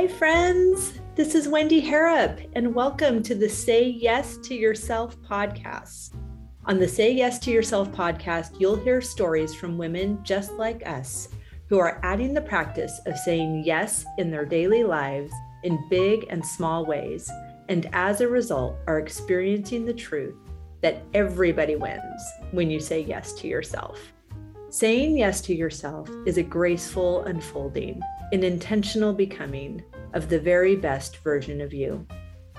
Hi, friends. This is Wendy Harrop, and welcome to the Say Yes to Yourself podcast. On the Say Yes to Yourself podcast, you'll hear stories from women just like us who are adding the practice of saying yes in their daily lives in big and small ways, and as a result, are experiencing the truth that everybody wins when you say yes to yourself. Saying yes to yourself is a graceful unfolding, an intentional becoming of the very best version of you.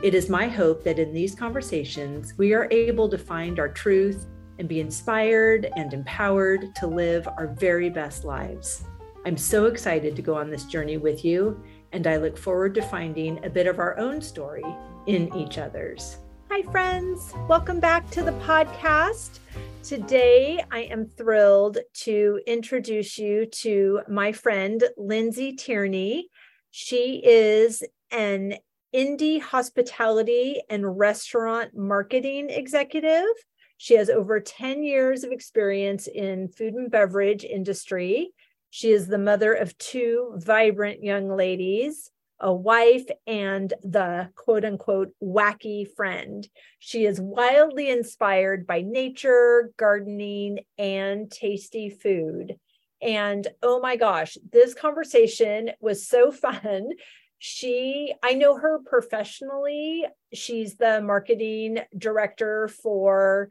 It is my hope that in these conversations, we are able to find our truth and be inspired and empowered to live our very best lives. I'm so excited to go on this journey with you, and I look forward to finding a bit of our own story in each other's. Hi, friends. Welcome back to the podcast. Today, I am thrilled to introduce you to my friend, Lindsey Tierney. She is an indie hospitality and restaurant marketing executive. She has over 10 years of experience in food and beverage industry. She is the mother of two vibrant young ladies a wife and the quote unquote wacky friend. She is wildly inspired by nature, gardening, and tasty food. And oh my gosh, this conversation was so fun. She, I know her professionally. She's the marketing director for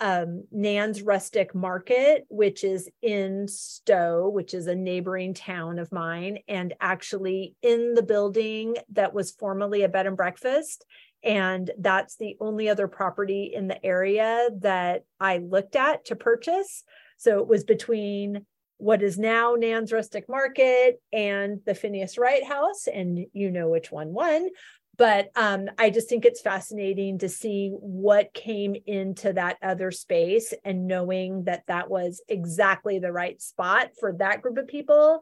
um, Nan's Rustic Market, which is in Stowe, which is a neighboring town of mine, and actually in the building that was formerly a bed and breakfast. And that's the only other property in the area that I looked at to purchase. So it was between what is now Nan's Rustic Market and the Phineas Wright House, and you know which one won but um, I just think it's fascinating to see what came into that other space and knowing that that was exactly the right spot for that group of people.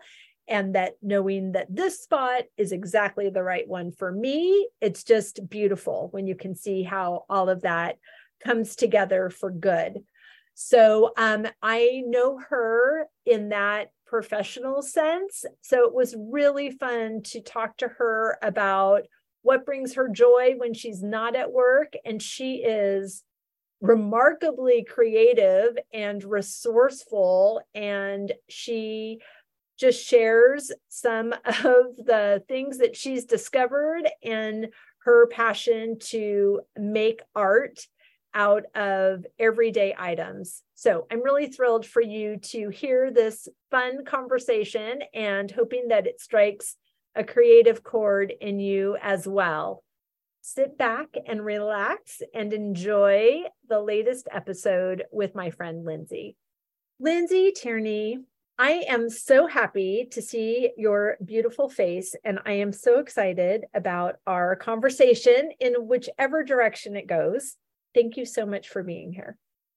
And that knowing that this spot is exactly the right one for me, it's just beautiful when you can see how all of that comes together for good. So um, I know her in that professional sense. So it was really fun to talk to her about what brings her joy when she's not at work. And she is remarkably creative and resourceful. And she just shares some of the things that she's discovered and her passion to make art out of everyday items. So I'm really thrilled for you to hear this fun conversation and hoping that it strikes a creative chord in you as well. Sit back and relax and enjoy the latest episode with my friend Lindsey. Lindsey Tierney, I am so happy to see your beautiful face, and I am so excited about our conversation in whichever direction it goes. Thank you so much for being here.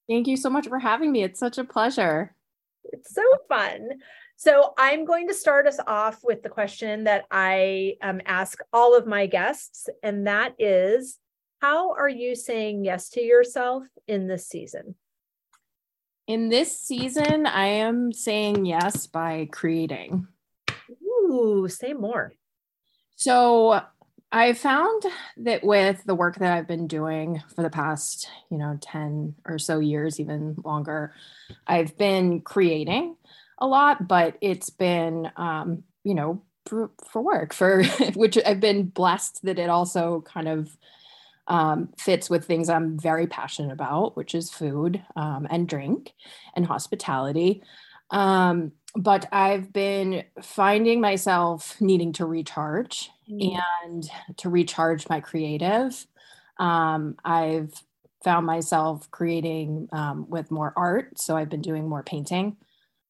Thank you so much for having me. It's such a pleasure. It's so fun. So I'm going to start us off with the question that I um, ask all of my guests, and that is How are you saying yes to yourself in this season? In this season, I am saying yes by creating. Ooh, say more. So I found that with the work that I've been doing for the past, you know, 10 or so years, even longer, I've been creating a lot, but it's been, um, you know, for, for work, for which I've been blessed that it also kind of um, fits with things I'm very passionate about, which is food um, and drink and hospitality. Um, but I've been finding myself needing to recharge mm. and to recharge my creative. Um, I've found myself creating um, with more art. So I've been doing more painting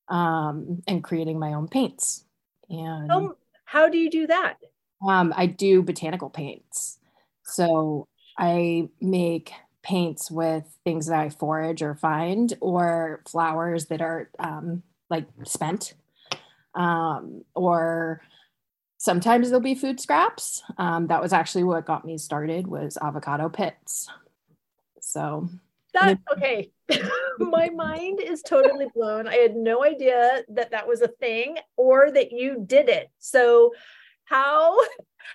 um, and creating my own paints. And how do you do that? Um, I do botanical paints. So I make paints with things that I forage or find, or flowers that are um, like spent, um, or sometimes there'll be food scraps. Um, that was actually what got me started was avocado pits. So that okay my mind is totally blown i had no idea that that was a thing or that you did it so how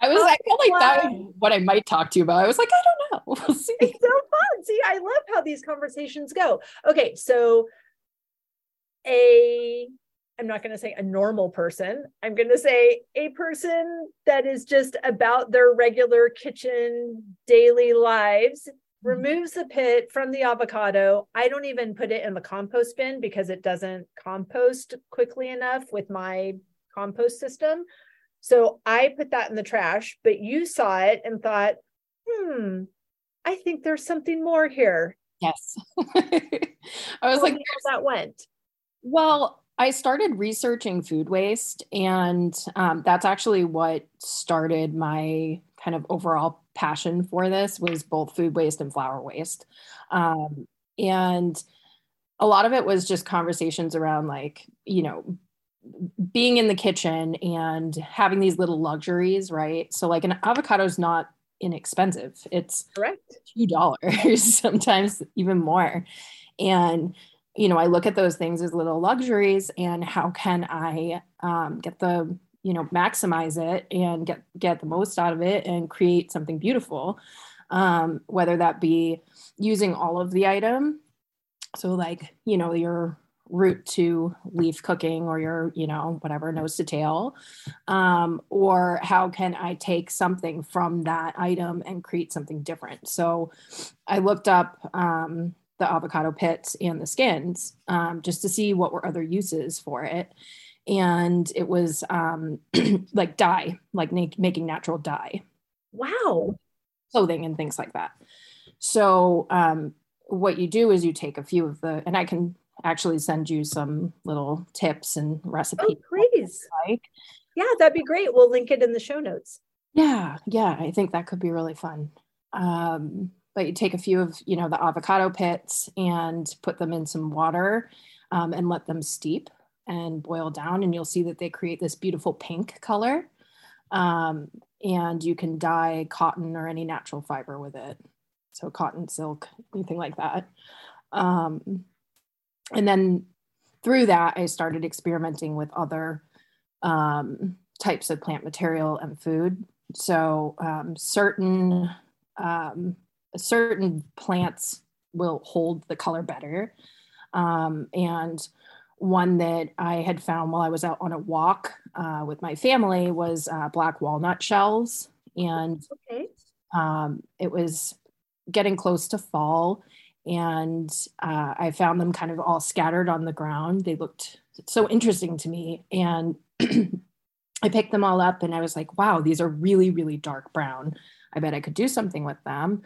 I was, I felt like that was what I might talk to you about. I was like, I don't know. We'll see. It's so fun. See, I love how these conversations go. Okay, so a I'm not going to say a normal person. I'm going to say a person that is just about their regular kitchen daily lives. Removes the pit from the avocado. I don't even put it in the compost bin because it doesn't compost quickly enough with my compost system. So I put that in the trash, but you saw it and thought, hmm, I think there's something more here. Yes. I was like, that went. Well, I started researching food waste, and um, that's actually what started my kind of overall passion for this was both food waste and flower waste. Um, and a lot of it was just conversations around like, you know, being in the kitchen and having these little luxuries, right? So like an avocado is not inexpensive. It's correct. Two dollars, sometimes even more. And you know, I look at those things as little luxuries and how can I um, get the, you know, maximize it and get get the most out of it and create something beautiful. Um, whether that be using all of the item. So like, you know, your root to leaf cooking or your, you know, whatever nose to tail. Um, or how can I take something from that item and create something different? So I looked up um, the avocado pits and the skins um, just to see what were other uses for it. And it was um, like dye, like na- making natural dye. Wow. Clothing and things like that. So, um, what you do is you take a few of the, and I can actually send you some little tips and recipes. Oh, please. Like. Yeah, that'd be great. We'll link it in the show notes. Yeah, yeah, I think that could be really fun. Um, but you take a few of you know the avocado pits and put them in some water um, and let them steep and boil down and you'll see that they create this beautiful pink color. Um, and you can dye cotton or any natural fiber with it. So cotton silk anything like that. Um, and then through that i started experimenting with other um, types of plant material and food. So um, certain um, certain plants will hold the color better. Um, and one that I had found while I was out on a walk uh, with my family was uh, black walnut shells. And okay. um, it was getting close to fall. And uh, I found them kind of all scattered on the ground. They looked so interesting to me. And I picked them all up and I was like, wow, these are really, really dark brown. I bet I could do something with them.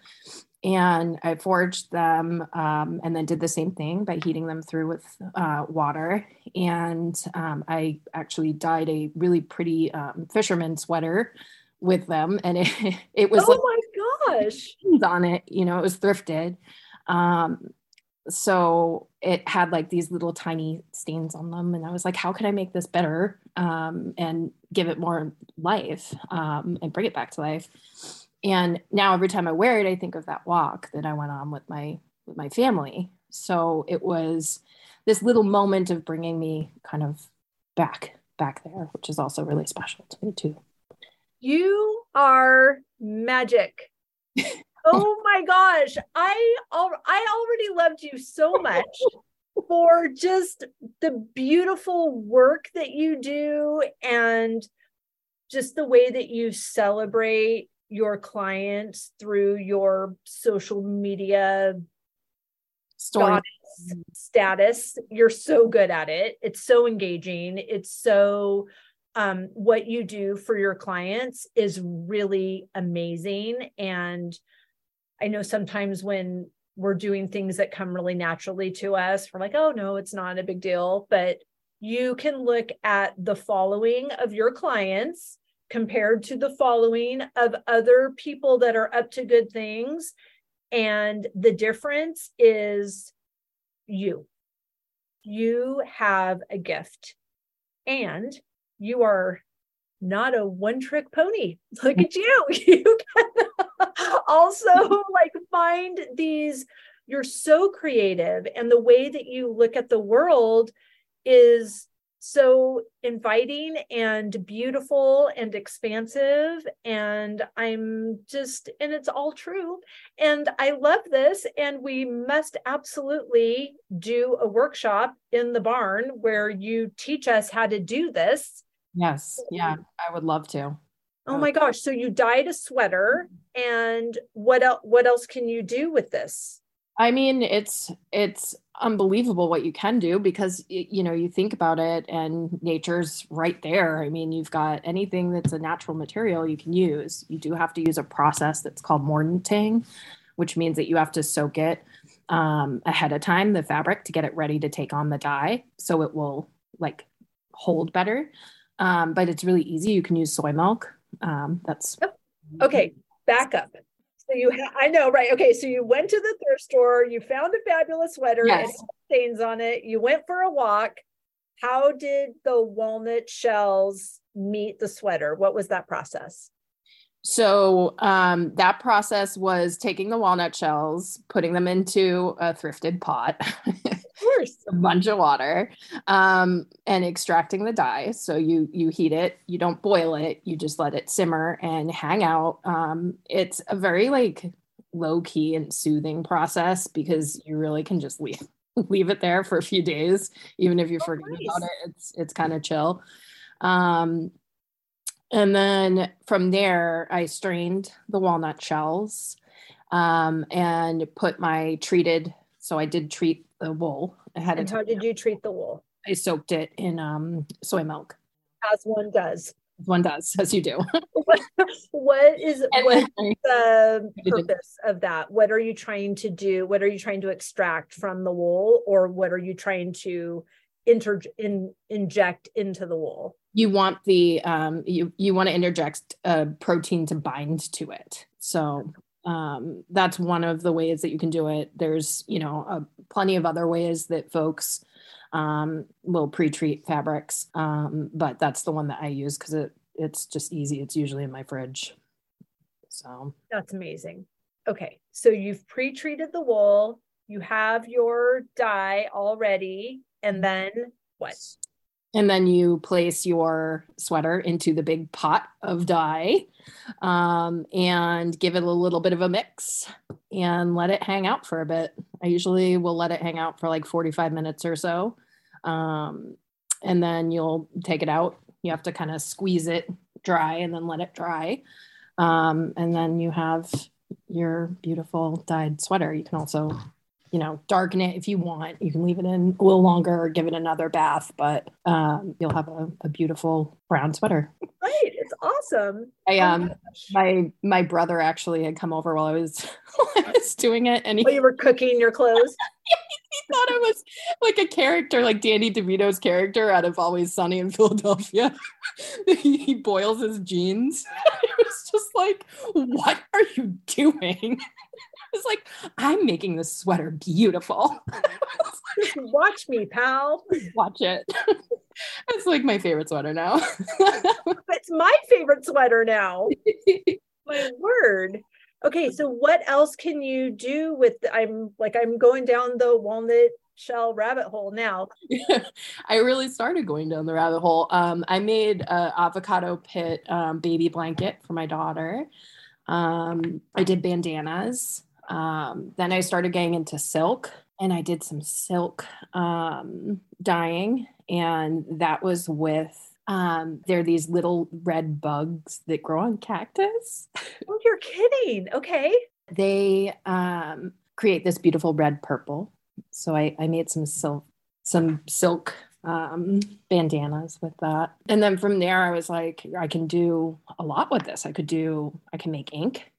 And I forged them um, and then did the same thing by heating them through with uh, water. And um, I actually dyed a really pretty um, fisherman sweater with them. And it, it was oh like, my gosh, on it, you know, it was thrifted. Um, so it had like these little tiny stains on them and i was like how can i make this better um, and give it more life um, and bring it back to life and now every time i wear it i think of that walk that i went on with my with my family. So it was this little moment of bringing me kind of back back there which is also really special to me too. You are magic. Oh my gosh. I al- i already loved you so much for just the beautiful work that you do and just the way that you celebrate your clients through your social media story. status you're so good at it. It's so engaging. It's so um, what you do for your clients is really amazing. And i know sometimes when we're doing things that come really naturally to us we're like oh no it's not a big deal. But you can look at the following of your clients compared to the following of other people that are up to good things. And the difference is you. You have a gift and you are not a one trick pony. Look at you. You can also like find these, you're so creative. And the way that you look at the world is so inviting and beautiful and expansive. And I'm just, and it's all true. And I love this. And we must absolutely do a workshop in the barn where you teach us how to do this. Yes. Yeah. I would love to. Oh my gosh. So you dyed a sweater and what else what else can you do with this? I mean, it's it's unbelievable what you can do because you know you think about it and nature's right there. I mean, you've got anything that's a natural material you can use. You do have to use a process that's called mordanting, which means that you have to soak it um, ahead of time the fabric to get it ready to take on the dye, so it will like hold better. Um, but it's really easy. You can use soy milk. Um, that's okay. Back up. So you, ha- I know, right? Okay, so you went to the thrift store, you found a fabulous sweater yes. and stains on it. You went for a walk. How did the walnut shells meet the sweater? What was that process? So um, that process was taking the walnut shells, putting them into a thrifted pot. of course. a bunch of water um, and extracting the dye. So you you heat it. You don't boil it. You just let it simmer and hang out. Um, it's a very like low key and soothing process because you really can just leave leave it there for a few days, even if you oh, forget nice. about it. It's it's kind of chill. Um, and then from there, I strained the walnut shells um, and put my treated. So I did treat the wool ahead and of time. How did you treat the wool? I soaked it in um, soy milk. As one does. One does, as you do. what is what the purpose of that? What are you trying to do? What are you trying to extract from the wool, or what are you trying to inter in, inject into the wool? You want the um, you you want to interject a protein to bind to it. So um, that's one of the ways that you can do it. There's, you know, uh, plenty of other ways that folks um, will pre-treat fabrics, um, but that's the one that I use because it it's just easy. It's usually in my fridge. So that's amazing. Okay, so you've pre-treated the wool. You have your dye already, and then what? And then you place your sweater into the big pot of dye um, and give it a little bit of a mix and let it hang out for a bit. I usually will let it hang out for like 45 minutes or so. Um, and then you'll take it out. You have to kind of squeeze it dry and then let it dry. Um, and then you have your beautiful dyed sweater. You can also you know, darken it if you want. You can leave it in a little longer or give it another bath, but um, you'll have a, a, beautiful brown sweater. Right, it's awesome. I oh um, my my brother actually had come over while I was while I was doing it, and he, you were cooking your clothes. he thought it was like a character, like Danny DeVito's character out of Always Sunny in Philadelphia. he boils his jeans. it was just like, what are you doing? Was like, I'm making this sweater beautiful. Watch me, pal. Watch it. it's like my favorite sweater now. it's my favorite sweater now. my word. Okay, so what else can you do with I'm like I'm going down the walnut shell rabbit hole now. I really started going down the rabbit hole. Um, I made an avocado pit um, baby blanket for my daughter. Um, I did bandanas. Um, then I started getting into silk and I did some silk um, dyeing, and that was with um, they're these little red bugs that grow on cactus. Oh, you're kidding. Okay. They um, create this beautiful red purple. So I, I made some silk, some silk um, bandanas with that. And then from there, I was like, I can do a lot with this. I could do, I can make ink.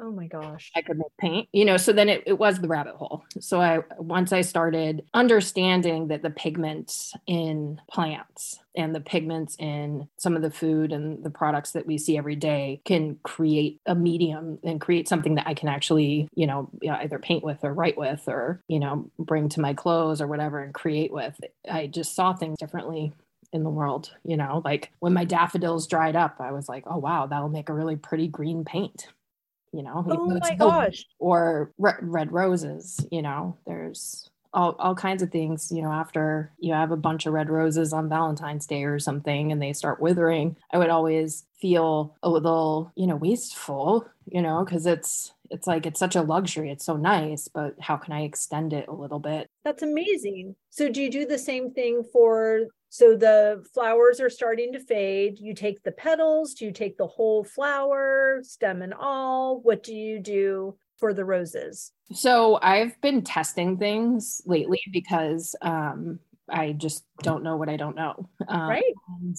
Oh my gosh. I could make paint, you know, so then it, it was the rabbit hole. So I once I started understanding that the pigments in plants and the pigments in some of the food and the products that we see every day can create a medium and create something that I can actually, you know, either paint with or write with or, you know, bring to my clothes or whatever and create with. I just saw things differently in the world you know like when my daffodils dried up i was like oh wow that'll make a really pretty green paint you know oh my gosh. or red roses you know there's all, all kinds of things you know after you have a bunch of red roses on valentine's day or something and they start withering i would always feel a little you know wasteful you know because it's it's like it's such a luxury it's so nice but how can i extend it a little bit? That's amazing. So do you do the same thing for so the flowers are starting to fade. You take the petals. Do you take the whole flower stem and all? What do you do for the roses? So i've been testing things lately because um i just don't know what i don't know. Um, right. and,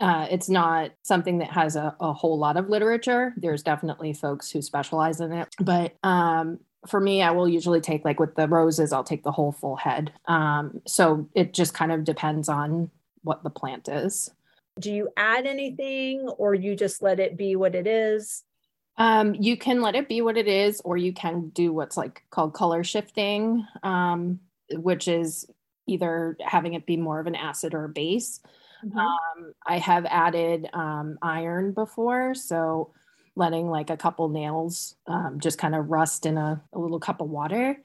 uh, it's not something that has a, a whole lot of literature. There's definitely folks who specialize in it, but um, for me, I will usually take like with the roses, I'll take the whole full head. Um, so it just kind of depends on what the plant is. Do you add anything or you just let it be what it is? Um, you can let it be what it is, or you can do what's like called color shifting, um, which is either having it be more of an acid or a base. Mm-hmm. Um, I have added um, iron before, so letting like a couple nails um, just kind of rust in a, a, little cup of water.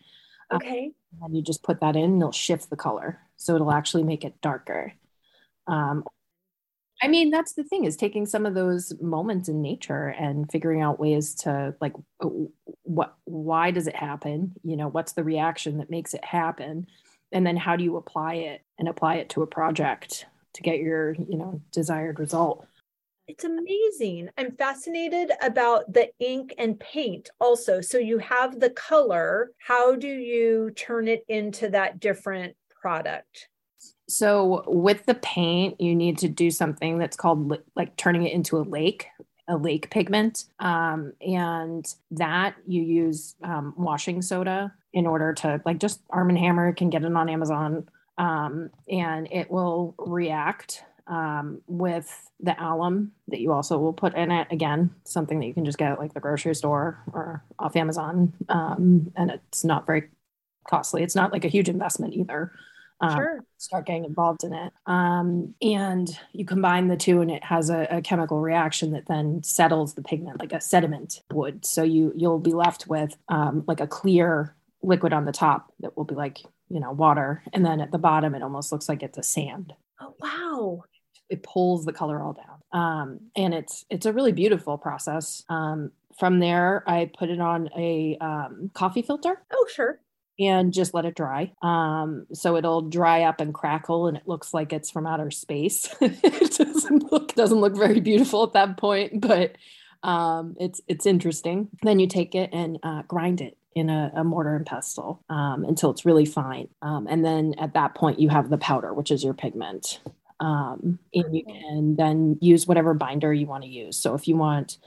Um, okay. and you just put that in, and it'll shift the color, so it'll actually make it darker. Um, I mean, that's the thing is taking some of those moments in nature and figuring out ways to like what why does it happen? You know, what's the reaction that makes it happen? And then how do you apply it and apply it to a project to get your you know desired result it's amazing. I'm fascinated about the ink and paint also. So you have the color. How do you turn it into that different product? So with the paint you need to do something that's called like turning it into a lake a lake pigment. Um, and that you use um, washing soda in order to like just arm and hammer can get it on amazon. Um, and it will react um, with the alum that you also will put in it. Again, something that you can just get at like the grocery store or off Amazon, um, and it's not very costly. It's not like a huge investment either. Um, sure. Start getting involved in it, um, and you combine the two, and it has a, a chemical reaction that then settles the pigment like a sediment would. So you you'll be left with um, like a clear liquid on the top that will be like you know, water. And then at the bottom, it almost looks like it's a sand. Oh, wow. It pulls the color all down. Um, and it's, it's a really beautiful process. Um, from there, I put it on a um, coffee filter. Oh, sure and just let it dry. Um, so it'll dry up and crackle, and it looks like it's from outer space. it doesn't look doesn't look very beautiful at that point, but um, it's it's interesting. Then you take it and uh, grind it in a, a mortar and pestle um, until it's really fine. Um, and then at that point, you have the powder, which is your pigment. Um, and you can then use whatever binder you want to use. So if you want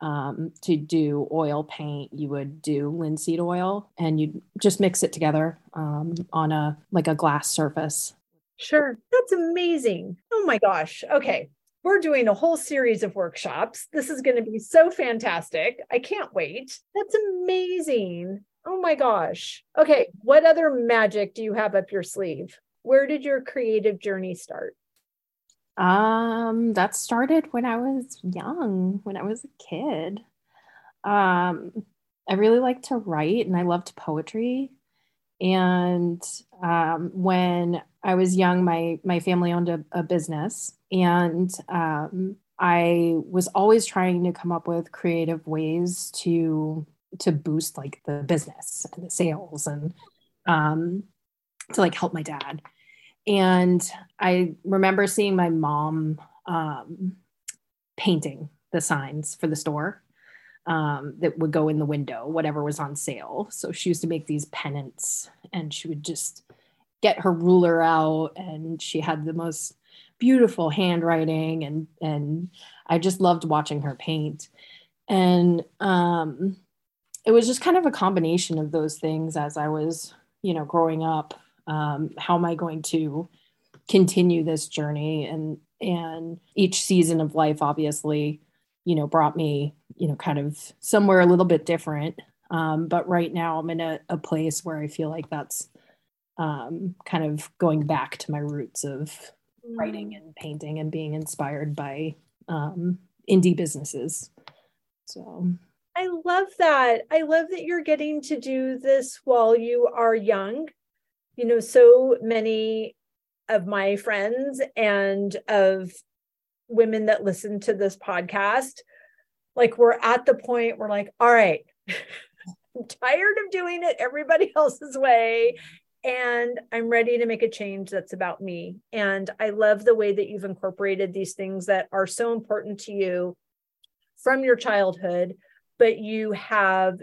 um, to do oil paint, you would do linseed oil and you just mix it together um, on a like a glass surface. Sure. That's amazing. Oh my gosh. Okay we're doing a whole series of workshops. This is going to be so fantastic. I can't wait. That's amazing. Oh my gosh. Okay. What other magic do you have up your sleeve? Where did your creative journey start? Um, that started when I was young, when I was a kid. Um, I really liked to write and I loved poetry. And um, when I was young, my my family owned a, a business, and um, I was always trying to come up with creative ways to to boost like the business and the sales and um, to like help my dad. And I remember seeing my mom um, painting the signs for the store um, that would go in the window, whatever was on sale. So she used to make these pennants and she would just get her ruler out and she had the most beautiful handwriting and and I just loved watching her paint. And um, it was just kind of a combination of those things as I was, you know, growing up. Um, how am I going to continue this journey? And and each season of life, obviously, you know, brought me, you know, kind of somewhere a little bit different. Um, but right now I'm in a, a place where I feel like that's um, kind of going back to my roots of mm. writing and painting and being inspired by um, indie businesses. So I love that. I love that you're getting to do this while you are young. You know, so many of my friends and of women that listen to this podcast, like we're at the point we're like, all right, I'm tired of doing it everybody else's way. And I'm ready to make a change that's about me. And I love the way that you've incorporated these things that are so important to you from your childhood, but you have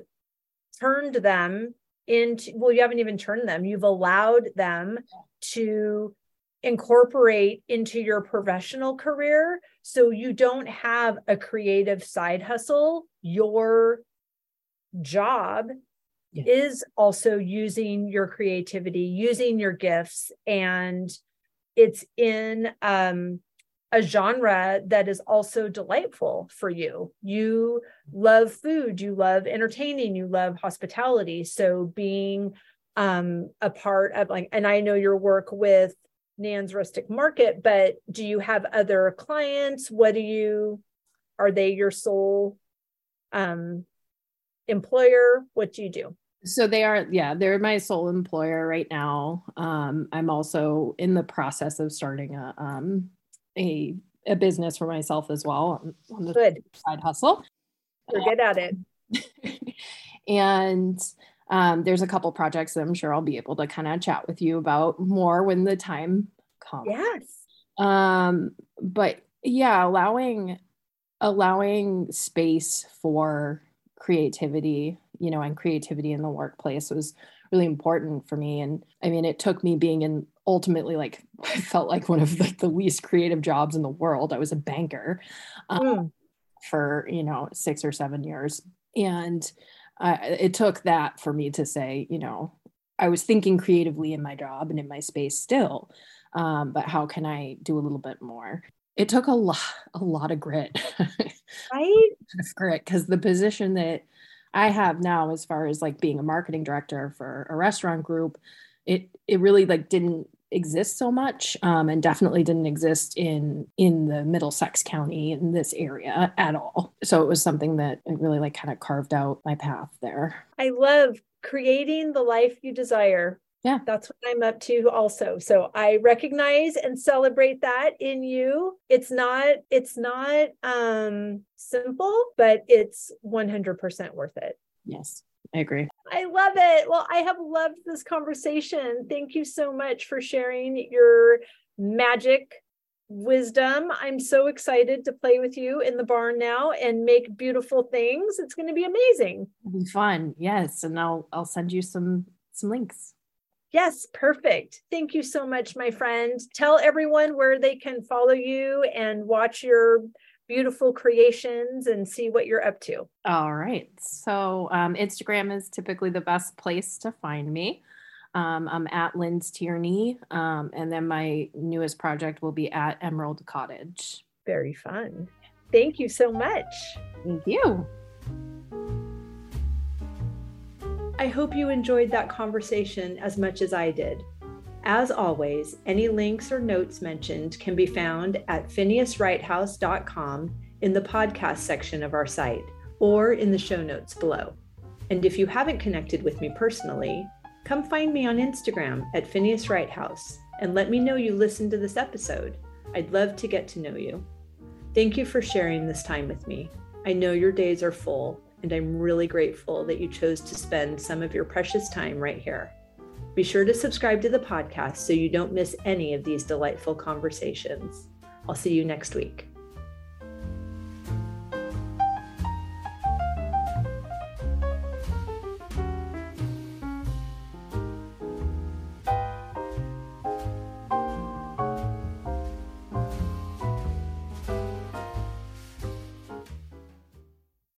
turned them into, well, you haven't even turned them, you've allowed them to incorporate into your professional career. So you don't have a creative side hustle. Your job yeah. is also using your creativity using your gifts and it's in um, a genre that is also delightful for you you love food you love entertaining you love hospitality so being um, a part of like and i know your work with Nan's Rustic Market, but do you have other clients? What do you, are they your sole um, employer? What do you do? So they are, yeah, they're my sole employer right now. Um, I'm also in the process of starting a um, a, a business for myself as well on, on the good. side hustle. You're good at it. and um, there's a couple projects that I'm sure I'll be able to kind of chat with you about more when the time comes. Yes. Um, but yeah, allowing allowing space for creativity, you know, and creativity in the workplace was really important for me. And I mean, it took me being in ultimately like I felt like one of the, the least creative jobs in the world. I was a banker um, mm. for you know six or seven years, and uh, it took that for me to say, you know, I was thinking creatively in my job and in my space still, um, but how can I do a little bit more? It took a lot, a lot of grit, right? grit, because the position that I have now, as far as like being a marketing director for a restaurant group, it it really like didn't exist so much um, and definitely didn't exist in in the middlesex county in this area at all. So it was something that it really like kind of carved out my path there. I love creating the life you desire. Yeah. That's what i'm up to also. So i recognize and celebrate that in you. It's not it's not um simple but it's 100% worth it. Yes I agree. I love it. Well, I have loved this conversation. Thank you so much for sharing your magic wisdom. I'm so excited to play with you in the barn now and make beautiful things. It's going to be amazing. It'll be fun. Yes, and I'll I'll send you some some links. Yes, perfect. Thank you so much, my friend. Tell everyone where they can follow you and watch your beautiful creations and see what you're up to. All right. So um, Instagram is typically the best place to find me. Um, I'm at Linds Tierney. Um, and then my newest project will be at Emerald Cottage. Very fun. Thank you so much. Thank you. I hope you enjoyed that conversation as much as I did. As always, any links or notes mentioned can be found at phineaswrighthouse.com in the podcast section of our site or in the show notes below. And if you haven't connected with me personally, come find me on Instagram at Phineas Wrighthouse and let me know you listened to this episode. I'd love to get to know you. Thank you for sharing this time with me. I know your days are full, and I'm really grateful that you chose to spend some of your precious time right here. Be sure to subscribe to the podcast so you don't miss any of these delightful conversations. I'll see you next week.